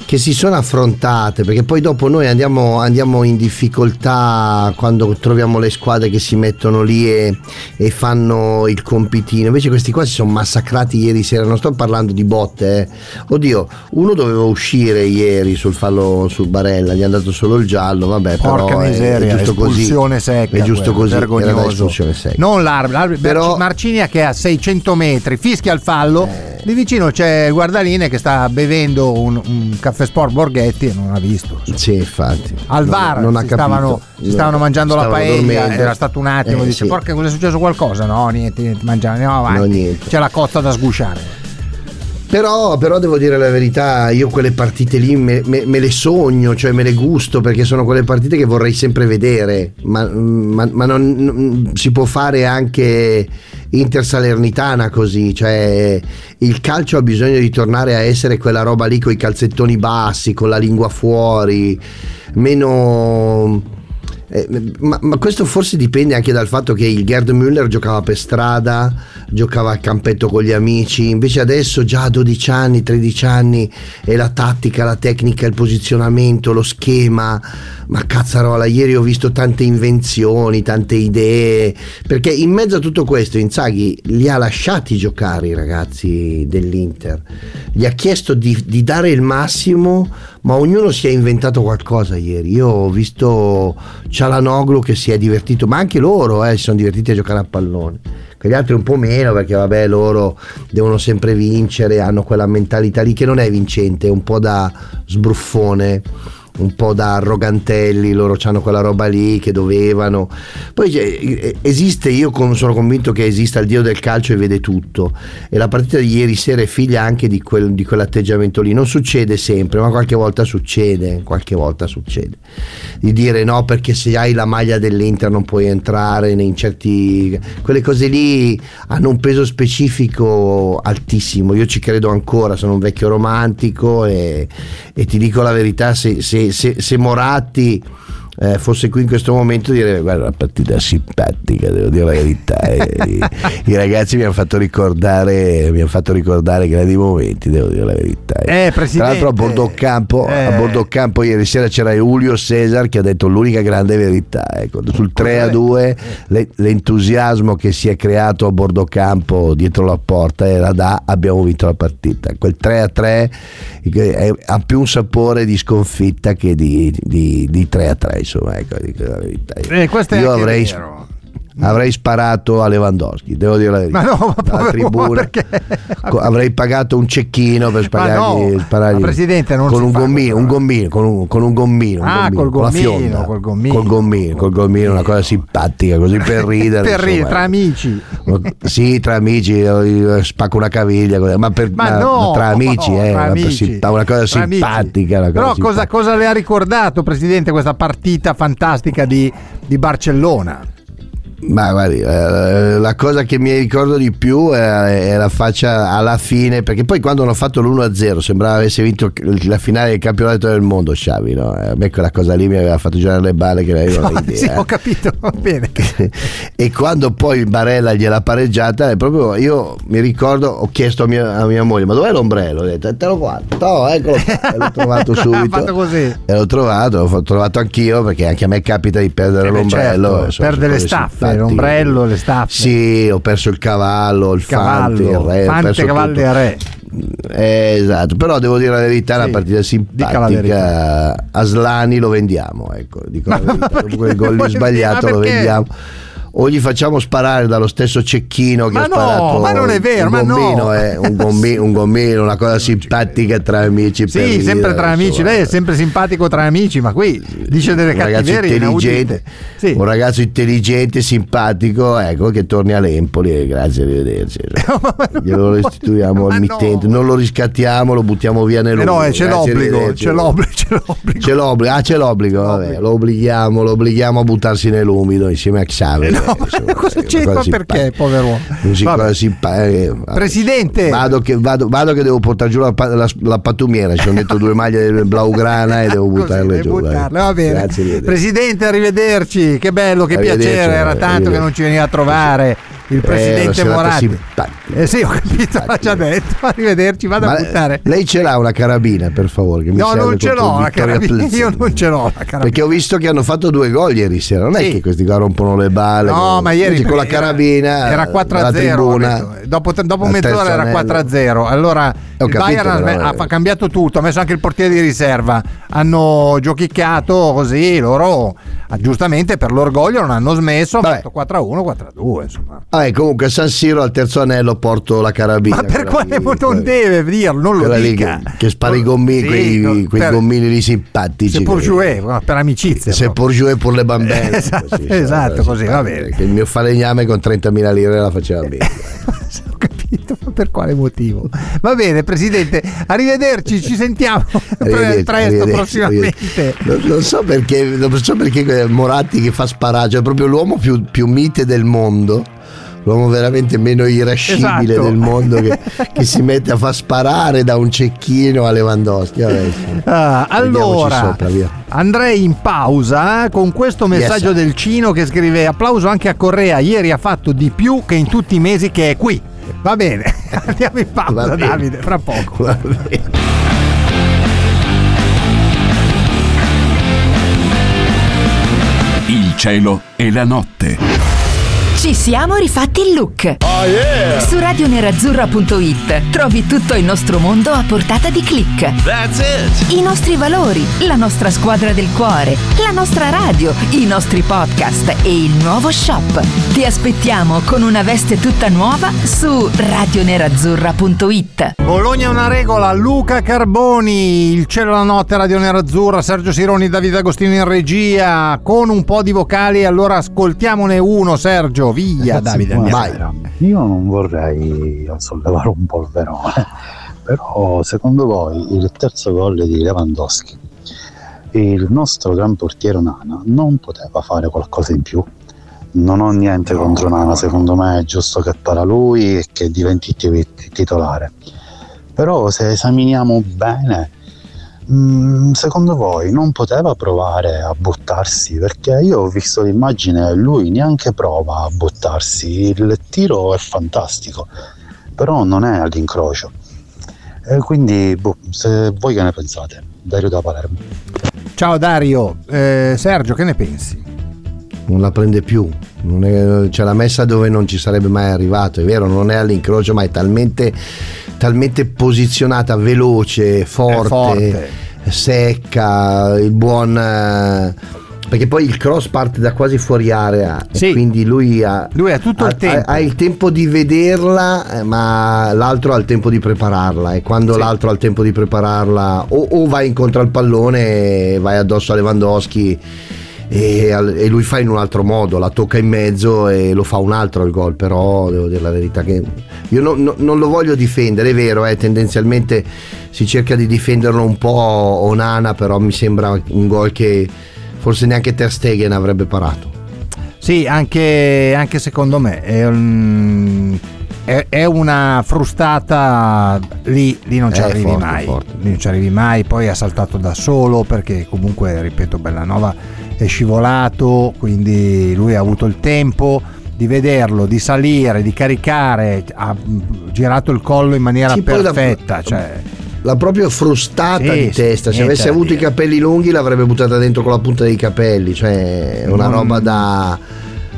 che si sono affrontate perché poi dopo noi andiamo, andiamo in difficoltà quando troviamo le squadre che si mettono lì e, e fanno il compitino invece questi qua si sono massacrati ieri sera non sto parlando di botte eh. oddio uno doveva uscire ieri sul fallo sul Barella gli è andato solo il giallo vabbè Porca però miseria, è, giusto così secca. è giusto così vergognoso. Non l'arbitro, Marcinia che è a 600 metri, fischia il fallo. Eh. Di vicino c'è il Guardaline che sta bevendo un, un caffè sport Borghetti e non ha visto. insomma. sì infatti Al Non- VAR non ha si, stavano, si stavano mangiando la Stavano paella, dormendo. era stato un attimo, Eh, dice sì. porca cosa è successo qualcosa? No, niente, niente mangiamo, andiamo avanti. No, niente. C'è la cozza da sgusciare. Però, però devo dire la verità, io quelle partite lì me, me- me le sogno, cioè me le gusto perché sono quelle partite che vorrei sempre vedere, ma, ma- ma non, non- si può fare anche Inter Salernitana così, cioè il calcio ha bisogno di tornare a essere quella roba lì con i calzettoni bassi, con la lingua fuori, meno Eh, ma, ma, questo forse dipende anche dal fatto che il Gerd Müller giocava per strada, giocava al campetto con gli amici, invece adesso già a 12 anni, 13 anni è la tattica, la tecnica, il posizionamento, lo schema. Ma cazzarola, ieri ho visto tante invenzioni, tante idee, perché in mezzo a tutto questo Inzaghi li ha lasciati giocare i ragazzi dell'Inter, gli ha chiesto di, di dare il massimo, ma ognuno si è inventato qualcosa ieri. Io ho visto Cialanoglu che si è divertito, ma anche loro eh, si sono divertiti a giocare a pallone. Gli altri un po' meno perché vabbè loro devono sempre vincere, hanno quella mentalità lì che non è vincente, è un po' da sbruffone un po' da arrogantelli, loro hanno quella roba lì che dovevano. Poi cioè, esiste, io sono convinto che esista il dio del calcio e vede tutto. E la partita di ieri sera è figlia anche di, quel, di quell'atteggiamento lì. Non succede sempre, ma qualche volta succede, qualche volta succede. Di dire no perché se hai la maglia dell'Inter non puoi entrare in certi... Quelle cose lì hanno un peso specifico altissimo. Io ci credo ancora, sono un vecchio romantico e, e ti dico la verità, se, se se, se Moratti eh, fosse qui in questo momento dire guarda una partita simpatica devo dire la verità I, i, ragazzi mi hanno fatto ricordare mi hanno fatto ricordare grandi momenti devo dire la verità eh, tra l'altro a bordo campo, eh. a bordo campo ieri sera c'era Julio Cesar che ha detto l'unica grande verità ecco, sul 3 a 2 le, l'entusiasmo che si è creato a bordo campo dietro la porta era da abbiamo vinto la partita. Quel 3 a 3 ha più un sapore di sconfitta che di, di, di 3 a 3 insomma, ecco, dico la verità. Eh, Io avrei, avrei sparato a Lewandowski, devo dire la verità. Ma no, ma povero, tribuna, perché? avrei pagato un cecchino per sparargli, no, sparargli presidente non con, un gommino, un gommino, con un, con un gommino, ah, un gommino, con la fionda, col gommino, col gommino, col gommino, una cosa simpatica, così per (laughs) ridere. per ridere, tra amici. Sì, tra amici, spacco una caviglia, ma, per, ma no, tra amici, no, eh, tra amici, una cosa simpatica. Una cosa Però simpatica. Cosa, cosa le ha ricordato, presidente, questa partita fantastica di, di Barcellona? Ma guardi, eh, la cosa che mi ricordo di più è, la faccia alla fine, perché poi quando hanno fatto l'1-0 sembrava avesse vinto la finale del campionato del mondo Xavi, no? A me quella cosa lì mi aveva fatto girare le balle che avevano no, Sì, ho capito, va bene. (laughs) e quando poi Barella gliel'ha pareggiata, proprio io mi ricordo, ho chiesto a mia, a mia moglie, ma dov'è l'ombrello? Ho detto, te lo guardo, no, eccolo. E l'ho trovato (laughs) subito. fatto così. E l'ho trovato, l'ho trovato anch'io, perché anche a me capita di perdere eh l'ombrello. Certo, insomma, perdere le staffe l'ombrello, le staffe. Sì, ho perso il cavallo, il, cavallo, fante, il re. Fante, cavalli e re. Eh, esatto, però devo dire la verità, sì, una partita simpatica. Aslani lo vendiamo, ecco, dico la verità. (laughs) Dopo quel gol sbagliato lo vendiamo o gli facciamo sparare dallo stesso cecchino che ma ha no, sparato ma non è vero, un ma gommino, no. eh, un, (laughs) gommino, un gommino, una cosa simpatica tra amici. Sì, per sempre tra amici, insomma. lei è sempre simpatico tra amici, ma qui dice delle un ragazzo intelligente, sì. un ragazzo intelligente, simpatico, ecco che torni all'Empoli e grazie, arrivederci. (laughs) Glielo restituiamo al mittente, no. non lo riscattiamo, lo buttiamo via nel eh no, c'è l'obbligo, c'è l'obbligo, (laughs) c'è l'obbligo. C'è l'obbligo, ah c'è l'obbligo, vabbè, lo obblighiamo, lo obblighiamo a buttarsi nell'umido insieme a Xavi. No, insomma, cosa c'è? Ma perché, povero uomo? Eh, Presidente, vado che, vado, vado che, devo portare giù la, la, la pattumiera. Ci sono detto due maglie blaugrana e devo (laughs) buttarle Così, giù. Buttarle, va bene. Grazie, Presidente, arrivederci. Che bello, che piacere. Era tanto che non ci veniva a trovare il presidente eh, Moratti. Eh sì, ho capito, l'ha già detto. (laughs) Arrivederci, vado Ma a buttare. Lei ce l'ha una carabina, per favore? No, non ce l'ho la carabina. Plezzini. Io non ce l'ho la carabina. Perché ho visto che hanno fatto due gol ieri sera. Non Sì. è che questi qua rompono le balle. No, ma ieri con la carabina era 4 a dalla 0. tribuna, Dopo, dopo mezz'ora era anello. 4 a 0. Allora il capito, Bayern ha, però, ha eh. cambiato tutto, ha messo anche il portiere di riserva. Hanno giochicchiato così. Loro ah, giustamente per l'orgoglio non hanno smesso. Hanno Vabbè. fatto 4 a 1, 4 a 2. Insomma. Ah, e comunque San Siro al terzo anello porto la carabina. Ma per quale motivo non deve dirlo? Non lo dica. che, che spara i gommini, Sì, quei, no, quei per- gommini lì simpatici. Se pur jouer, per amicizia. Se por jouer pour le bambine. (laughs) Esatto, Così, esatto, così, va bene. Che il mio falegname con 30.000 lire la faceva bene. (laughs) Capito, (laughs) per quale motivo? Va bene, Presidente, arrivederci, ci sentiamo (laughs) Arrivederci, presto, arrivederci, prossimamente. arrivederci. Non, so perché, non so perché Moratti che fa sparare, cioè proprio l'uomo più, più mite del mondo. l'uomo veramente meno irascibile Esatto. del mondo che, (laughs) che si mette a far sparare da un cecchino a Lewandowski. Vabbè. Ah, allora, sopra, andrei in pausa eh, con questo messaggio Yes. del Cino che scrive applauso anche a Correa, ieri ha fatto di più che in tutti i mesi che è qui. Va bene, (laughs) andiamo in pausa Va bene. Davide, fra poco. Va bene. Il cielo e la notte. Ci siamo rifatti il look. Su radionerazzurra.it trovi tutto il nostro mondo a portata di click. That's it. I nostri valori, la nostra squadra del cuore, la nostra radio, i nostri podcast e il nuovo shop. Ti aspettiamo con una veste tutta nuova su radionerazzurra.it. Bologna è una regola, Luca Carboni, il cielo la notte, Radio Nerazzurra, Sergio Sironi, Davide Agostino in regia, con un po' di vocali, allora ascoltiamone uno Sergio, via Ragazzi, Davide, buonasera. Io non vorrei sollevare un polverone, (laughs) però secondo voi il terzo gol di Lewandowski, il nostro gran portiere Nana non poteva fare qualcosa in più? Non ho niente contro Nana, secondo me è giusto che para lui e che diventi ti- titolare. Però se esaminiamo bene, secondo voi non poteva provare a buttarsi? Perché io ho visto l'immagine e lui neanche prova a buttarsi. Il tiro è fantastico, però non è all'incrocio. E quindi, boh, se voi che ne pensate? Dario da Palermo. Ciao Dario, Eh, Sergio che ne pensi? non la prende più. Non è- ce l'ha messa dove non ci sarebbe mai arrivato, è vero, non è all'incrocio, ma è talmente, talmente posizionata, veloce, forte, forte. Secca, il buon. eh, perché poi il cross parte da quasi fuori area Sì. e quindi lui ha, Lui ha tutto il ha- tempo. ha il tempo di vederla, eh, ma l'altro ha il tempo di prepararla. E quando Sì. l'altro ha il tempo di prepararla, o, o vai incontro al pallone, vai addosso a Lewandowski e, e lui fa in un altro modo, la tocca in mezzo e lo fa un altro il gol. Però devo dire la verità che io non, non- non lo voglio difendere, è vero, eh, tendenzialmente si cerca di difenderlo un po' Onana, però mi sembra un gol che forse neanche Ter Stegen avrebbe parato. Sì, anche, anche secondo me è- è una frustata lì, lì non ci È arrivi forte, mai. forte. Lì non ci arrivi mai, poi ha saltato da solo perché comunque, ripeto, Bellanova è scivolato, quindi lui ha avuto il tempo di vederlo, di salire, di caricare, ha mm, girato il collo in maniera Sì, poi la- perfetta. cioè, L'ha proprio frustata Sì, di testa. Se avesse avuto i capelli lunghi, l'avrebbe buttata dentro con la punta dei capelli. Cioè, è una Non- roba da,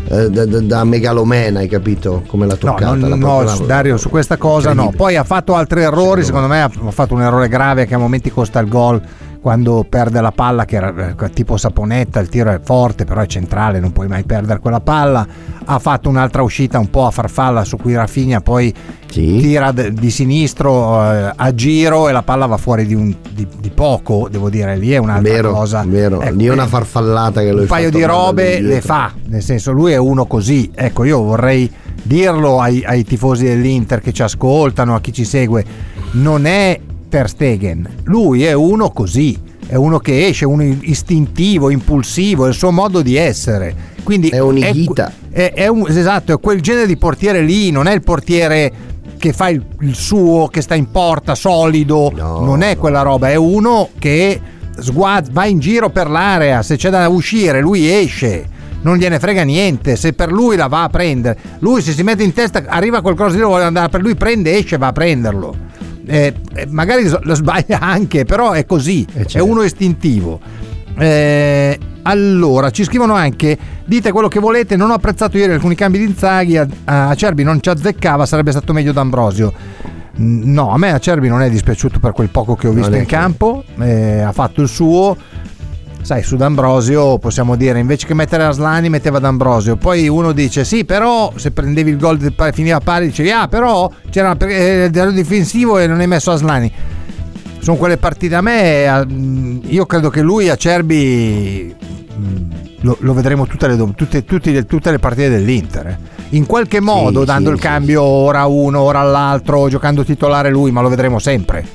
eh, da, da- da megalomena, hai capito? Come l'ha No, toccata. non- l'ha no, su- Dario, su questa cosa no. Poi ha fatto altri errori, secondo me ha fatto un errore grave che a momenti costa il gol quando perde la palla che era eh, tipo saponetta, il tiro è forte, però è centrale, non puoi mai perdere quella palla. Ha fatto un'altra uscita un po' a farfalla su cui Rafinha poi Sì. tira di sinistro eh, a giro e la palla va fuori di, un- di- di poco, devo dire, lì è un'altra Vero, cosa. vero. Ecco, Lì è una eh, farfallata che lui un paio di robe le fa, nel senso lui è uno così. Ecco, io vorrei dirlo ai, ai tifosi dell'Inter che ci ascoltano, a chi ci segue, non è Ter Stegen, lui è uno così, è uno che esce, uno istintivo, impulsivo, è il suo modo di essere. Quindi È un'Higuita. È, è un, esatto, è quel genere di portiere lì, non è il portiere che fa il, il suo, che sta in porta solido, No, non è no. quella roba, è uno che sguaz- va in giro per l'area, se c'è da uscire lui esce, non gliene frega niente, se per lui la va a prendere, lui se si mette in testa, arriva qualcosa di lo vuole andare per lui, prende, esce, va a prenderlo. Eh, eh, magari lo sbaglia (laughs) anche, però è così, Eh, è certo. uno istintivo. Eh, allora, ci scrivono anche: dite quello che volete. Non ho apprezzato ieri alcuni cambi di Inzaghi. A, a Cerbi non ci azzeccava, sarebbe stato meglio D'Ambrosio. No, a me Acerbi non è dispiaciuto per quel poco che ho visto è in campo. eh, ha fatto il suo. Sai, su D'Ambrosio possiamo dire invece che mettere Aslani metteva D'Ambrosio. Poi uno dice: Sì, però se prendevi il gol del- finiva pari, dicevi: Ah, però c'era eh, ero difensivo e non hai messo Aslani sono quelle partite a me a- mh, io credo che lui a Cerbi mh, lo, lo vedremo tutte le, tutte, tutte le- tutte le partite dell'Inter eh. in qualche modo Sì, dando sì, il sì, cambio ora a uno ora all'altro giocando titolare lui ma lo vedremo sempre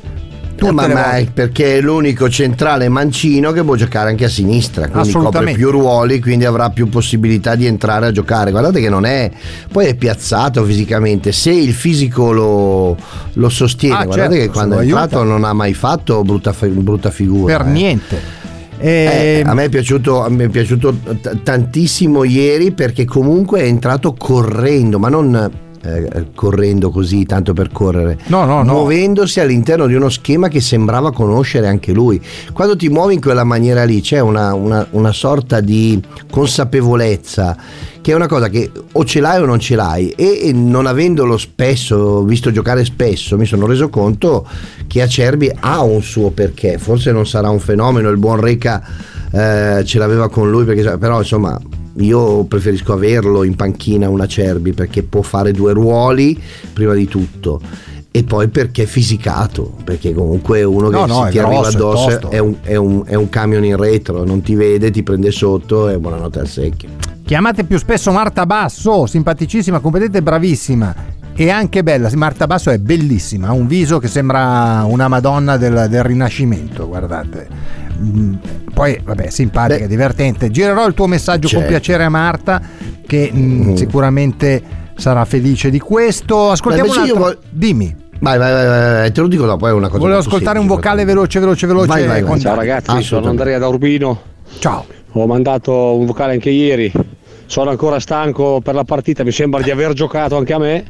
Tutte ma, le ma volte. è perché è l'unico centrale mancino che può giocare anche a sinistra, quindi copre più ruoli, quindi avrà più possibilità di entrare a giocare. Guardate che non è, poi è piazzato fisicamente, se il fisico lo, lo sostiene, Ah, guardate certo, che quando è lo entrato aiuta. non ha mai fatto brutta, brutta figura. Per eh. niente. Eh, E- a me è piaciuto, a me è piaciuto t- tantissimo ieri perché comunque è entrato correndo, ma non eh, correndo così tanto per correre, No, no, no. muovendosi all'interno di uno schema che sembrava conoscere anche lui. Quando ti muovi in quella maniera lì c'è una, una- una sorta di consapevolezza che è una cosa che o ce l'hai o non ce l'hai e, e non avendolo spesso, visto giocare spesso, mi sono reso conto che Acerbi ha un suo perché, forse non sarà un fenomeno, il buon Reca eh, ce l'aveva con lui, perché, però insomma io preferisco averlo in panchina un Acerbi perché può fare due ruoli prima di tutto. E poi perché è fisicato, perché comunque uno che No, è ti arriva grosso, è addosso tosto. è un, è un- è un camion in retro, non ti vede, ti prende sotto e buonanotte al secchio. Chiamate più spesso Marta Basso, simpaticissima, competente e bravissima. E anche bella, Marta Basso è bellissima, ha un viso che sembra una Madonna del, del Rinascimento, guardate. Mm, Poi, vabbè, simpatica, Beh. divertente. Girerò il tuo messaggio con Certo. piacere a Marta, che mm, Mm. sicuramente sarà felice di questo. Ascoltiamo Beh, un invece io altro. Dimmi. Vai, vai, vai, vai, te lo dico dopo, è una cosa Volevo ascoltare un vocale veloce, veloce, veloce. Vai, vai, vai. con Ciao ragazzi, sono. Andrea da Urbino. Ciao. Ho mandato un vocale anche ieri. Sono ancora stanco per la partita, mi sembra di aver giocato anche a me.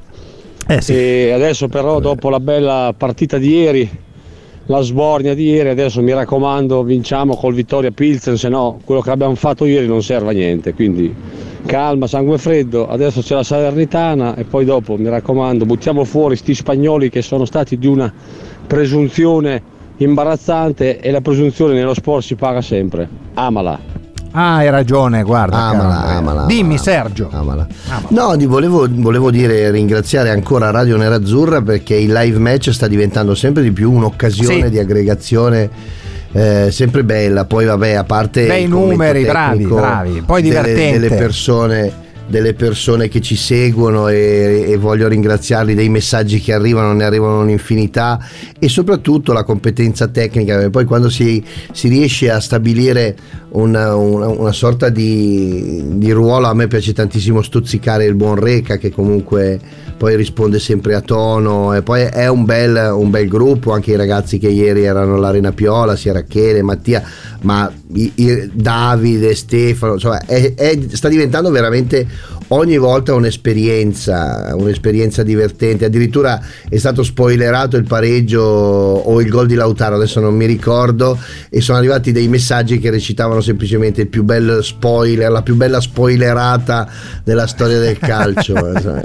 Eh sì. E adesso però dopo la bella partita di ieri, la sbornia di ieri, adesso mi raccomando vinciamo col Vittoria Pilsen, se no quello che abbiamo fatto ieri non serve a niente. Quindi calma, sangue freddo, adesso c'è la Salernitana e poi dopo mi raccomando buttiamo fuori sti spagnoli che sono stati di una presunzione imbarazzante e la presunzione nello sport si paga sempre. Amala. Ah, hai ragione, guarda. Amala, amala, Dimmi, amala. Sergio. Amala. No, volevo, volevo dire ringraziare ancora Radio Nerazzurra perché il live match sta diventando sempre di più un'occasione Sì. di aggregazione eh, sempre bella. Poi vabbè, a parte commento numeri, bravi, bravi. Poi delle- divertente. Delle, persone delle persone che ci seguono e, e voglio ringraziarli dei messaggi che arrivano, ne arrivano un'infinità e soprattutto la competenza tecnica, poi quando si, si riesce a stabilire una, una- una sorta di, di ruolo, a me piace tantissimo stuzzicare il buon Reca che comunque poi risponde sempre a tono e poi è un bel, un bel gruppo, anche i ragazzi che ieri erano all'Arena Piola, sia Rachele, Mattia, ma i- i- Davide, Stefano, insomma è- è- sta diventando veramente ogni volta un'esperienza, un'esperienza divertente, addirittura è stato spoilerato il pareggio o il gol di Lautaro, adesso non mi ricordo, e sono arrivati dei messaggi che recitavano semplicemente il più bello spoiler, la più bella spoilerata della storia del calcio. (laughs) insomma.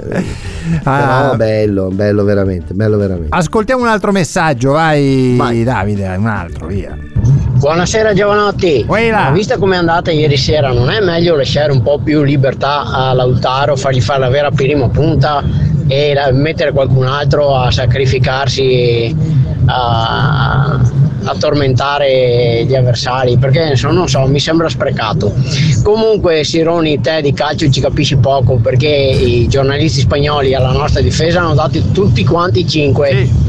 Ah. Però bello, bello veramente, bello veramente. Ascoltiamo un altro messaggio, vai, Davide, un altro, via. Buonasera giovanotti. Ma vista com'è andata ieri sera, non è meglio lasciare un po' più libertà a Lautaro, fargli fare la vera prima punta e la- mettere qualcun altro a sacrificarsi, a, a tormentare gli avversari? Perché non so, mi sembra sprecato. Comunque Sironi, te di calcio ci capisci poco perché i giornalisti spagnoli alla nostra difesa hanno dato tutti quanti 5.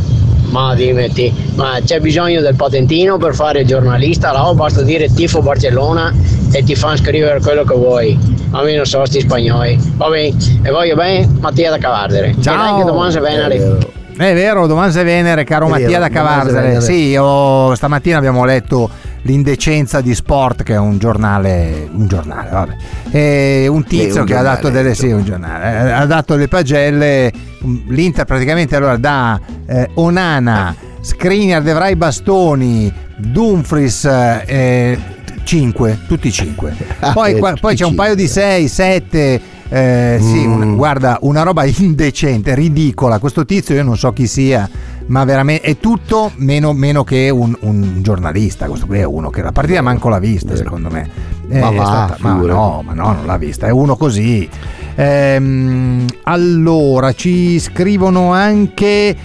Ma dimetti, ma c'è bisogno del patentino per fare il giornalista? Là o basta dire tifo Barcellona e ti fanno scrivere quello che vuoi. A me non so sti spagnoli. Va bene, e voglio bene Mattia da Cavardere. Ciao. E che domani se venere. È vero, Domanze Venere, caro È Mattia vero, da Cavarzere. Venere. Sì, io- stamattina abbiamo letto L'Indecenza di Sport, che è un giornale, un giornale, vabbè. E un tizio un che ha dato delle, sì, un giornale, eh, ha dato le pagelle, mm, l'Inter praticamente allora da eh, Onana, Skriniar, De Vrij Bastoni, Dumfries, eh, 5, tutti 5. (laughs) Poi, Eh, tutti poi c'è un cinque. paio di 6, 7, eh, sì, Mm. un- guarda, una roba (laughs) indecente, ridicola. Questo tizio io non so chi sia, ma veramente è tutto meno, meno che un, un giornalista. Questo qui è uno che la partita manco l'ha vista, secondo me. Eh, Ma va, ma figurati. no, ma no, non l'ha vista, è uno così. Ehm, allora, ci scrivono anche.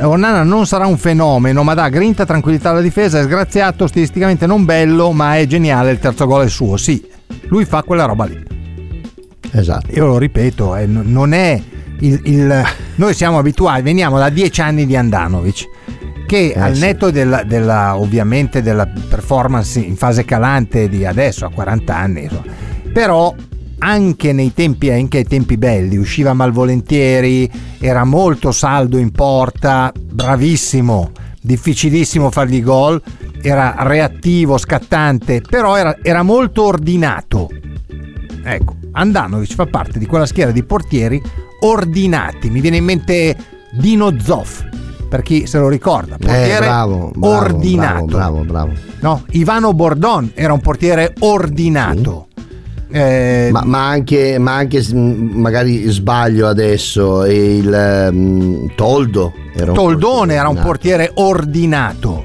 Onana non sarà un fenomeno, ma dà grinta, tranquillità alla difesa, è sgraziato, stilisticamente non bello, ma è geniale, il terzo gol è suo. Sì, lui fa quella roba lì. Esatto. Io lo ripeto, eh, non è il, il- Noi siamo abituati, veniamo da dieci anni di Andanovic. che Eh, al sì. netto della, della- ovviamente della performance in fase calante di adesso a 40 anni, insomma, però anche nei tempi, anche ai tempi belli usciva malvolentieri, era molto saldo in porta, bravissimo, difficilissimo fargli gol, era reattivo, scattante, però era, era molto ordinato. Ecco, Andanovic fa parte di quella schiera di portieri ordinati. Mi viene in mente Dino Zoff, per chi se lo ricorda. Eh, Portiere bravo, bravo, ordinato. bravo, bravo, bravo. No, Ivano Bordon era un portiere ordinato. Eh, Ma, ma anche, ma anche magari sbaglio adesso, il mm, Toldo era un Toldone era un portiere ordinato.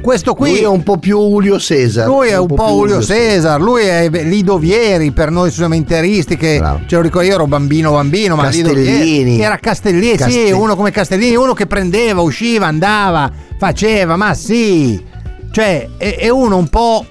Questo qui Lui è un po' più Julio Cesar. Lui è un, po' più Julio Cesar, lui è Lido Vieri per noi sumenteristi che ce lo ricordo io ero bambino bambino, ma Lido Castellini. Vieri era Castellini, sì, Castel- uno come Castellini, uno che prendeva, usciva, andava, faceva, ma sì. Cioè, è, è uno un po'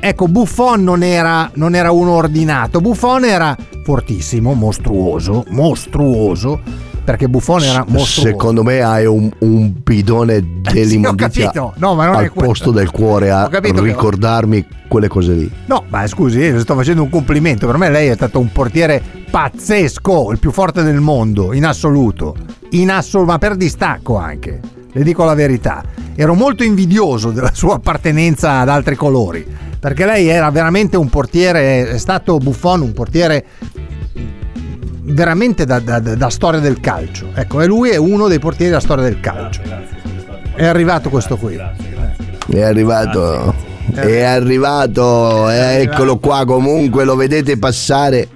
Ecco, Buffon non era, non era uno ordinato, Buffon era fortissimo, mostruoso, mostruoso, perché Buffon era mostruoso. Secondo me hai un, un bidone dell'immondizia capito. No, ma non è al posto del cuore a capito che- ricordarmi quelle cose lì. No, ma scusi, io le sto facendo un complimento. Per me lei è stato un portiere pazzesco, il più forte del mondo, in assoluto. In assoluto, ma per distacco anche. Le dico la verità. Ero molto invidioso della sua appartenenza ad altri colori. Perché lei era veramente un portiere, è stato Buffon un portiere veramente da, da- da- storia del calcio. Ecco, e lui è uno dei portieri della storia del calcio. È arrivato questo qui. È arrivato. È arrivato, eh, eccolo qua. Comunque lo vedete passare.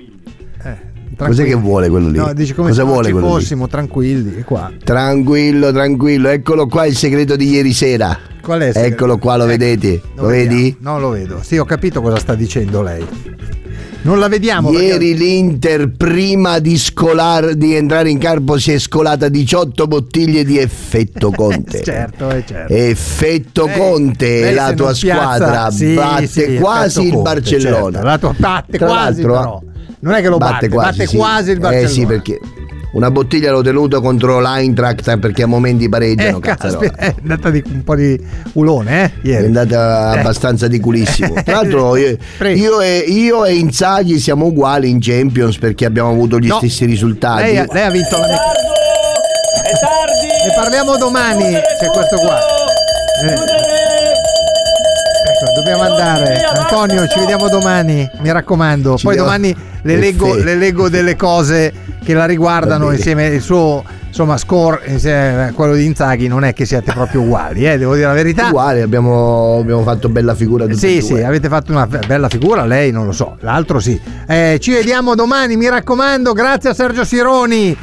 Cos'è che vuole quello lì? Eh, No, dici come Cosa se vuole ci quello lì? fossimo tranquilli qua. Tranquillo, tranquillo. Eccolo qua il segreto di ieri sera. Qual è? Eccolo qua, lo vedete? Lo vedi? Non lo vedo. Sì, ho capito cosa sta dicendo lei. Non la vediamo Ieri l'Inter, prima di, scolar- di entrare in campo, si è scolata 18 bottiglie di effetto (laughs) Conte. certo, eh, certo. Effetto Lei- Conte, la tua piazza- squadra sì, batte sì, quasi il Conte, Barcellona. certo. La tua batte Tra quasi l'altro, però. Non è che lo batte, batte sì. quasi il Barcellona. Eh sì, perché una bottiglia l'ho tenuta contro l'Eintracht perché a momenti pareggiano. Eh, caspita, è andata di un po' di ulone, eh? Ieri. È andata Eh. abbastanza di culissimo. Tra l'altro, (laughs) io, io e, io e Inzaghi siamo uguali in Champions perché abbiamo avuto gli No. stessi risultati. Lei, lei ha vinto la È tardi! Ne parliamo domani. C'è questo qua. Eh. Dobbiamo andare. Antonio, ci vediamo domani. Mi raccomando. Ci Poi domani le leggo, le leggo delle cose che la riguardano insieme. Il suo insomma score insieme a quello di Inzaghi non è che siate proprio uguali eh, devo dire la verità. Uguali, abbiamo, abbiamo fatto bella figura tutti sì sì avete fatto una bella figura lei non lo so l'altro sì. Eh, ci vediamo domani mi raccomando grazie a Sergio Sironi.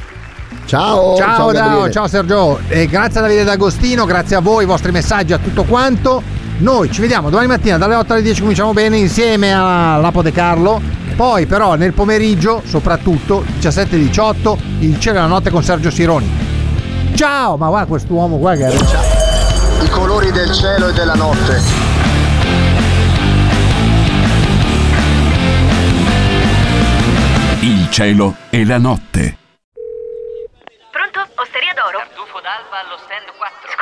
Ciao, ciao, ciao, ciao Sergio. E grazie a Davide D'Agostino grazie a voi i vostri messaggi a tutto quanto noi ci vediamo domani mattina dalle 8 alle 10 cominciamo bene insieme a Lapo De Carlo poi però nel pomeriggio soprattutto 17 e 18 il cielo e la notte con Sergio Sironi ciao ma guarda quest'uomo qua che I colori del cielo e della notte. Il cielo e la notte. Pronto? Osteria d'oro? Tartufo d'alba allo stand 4.